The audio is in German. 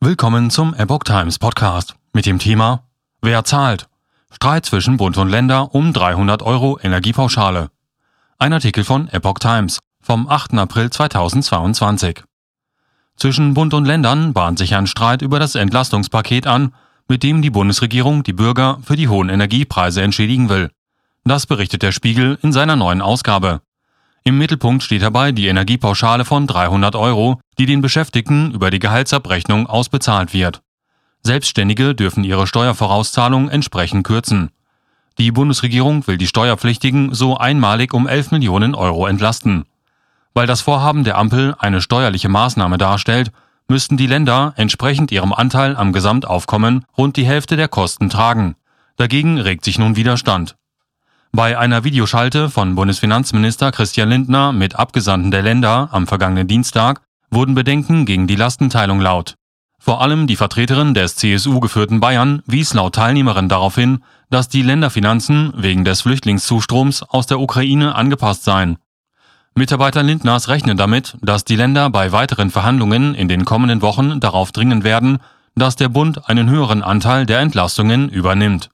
Willkommen zum Epoch Times Podcast mit dem Thema Wer zahlt? Streit zwischen Bund und Länder um 300 Euro Energiepauschale. Ein Artikel von Epoch Times vom 8. April 2022. Zwischen Bund und Ländern bahnt sich ein Streit über das Entlastungspaket an, mit dem die Bundesregierung die Bürger für die hohen Energiepreise entschädigen will. Das berichtet der Spiegel in seiner neuen Ausgabe. Im Mittelpunkt steht dabei die Energiepauschale von 300 Euro, die den Beschäftigten über die Gehaltsabrechnung ausbezahlt wird. Selbstständige dürfen ihre Steuervorauszahlung entsprechend kürzen. Die Bundesregierung will die Steuerpflichtigen so einmalig um 11 Millionen Euro entlasten. Weil das Vorhaben der Ampel eine steuerliche Maßnahme darstellt, müssten die Länder entsprechend ihrem Anteil am Gesamtaufkommen rund die Hälfte der Kosten tragen. Dagegen regt sich nun Widerstand. Bei einer Videoschalte von Bundesfinanzminister Christian Lindner mit Abgesandten der Länder am vergangenen Dienstag wurden Bedenken gegen die Lastenteilung laut. Vor allem die Vertreterin des CSU geführten Bayern wies laut Teilnehmerin darauf hin, dass die Länderfinanzen wegen des Flüchtlingszustroms aus der Ukraine angepasst seien. Mitarbeiter Lindners rechnen damit, dass die Länder bei weiteren Verhandlungen in den kommenden Wochen darauf dringen werden, dass der Bund einen höheren Anteil der Entlastungen übernimmt.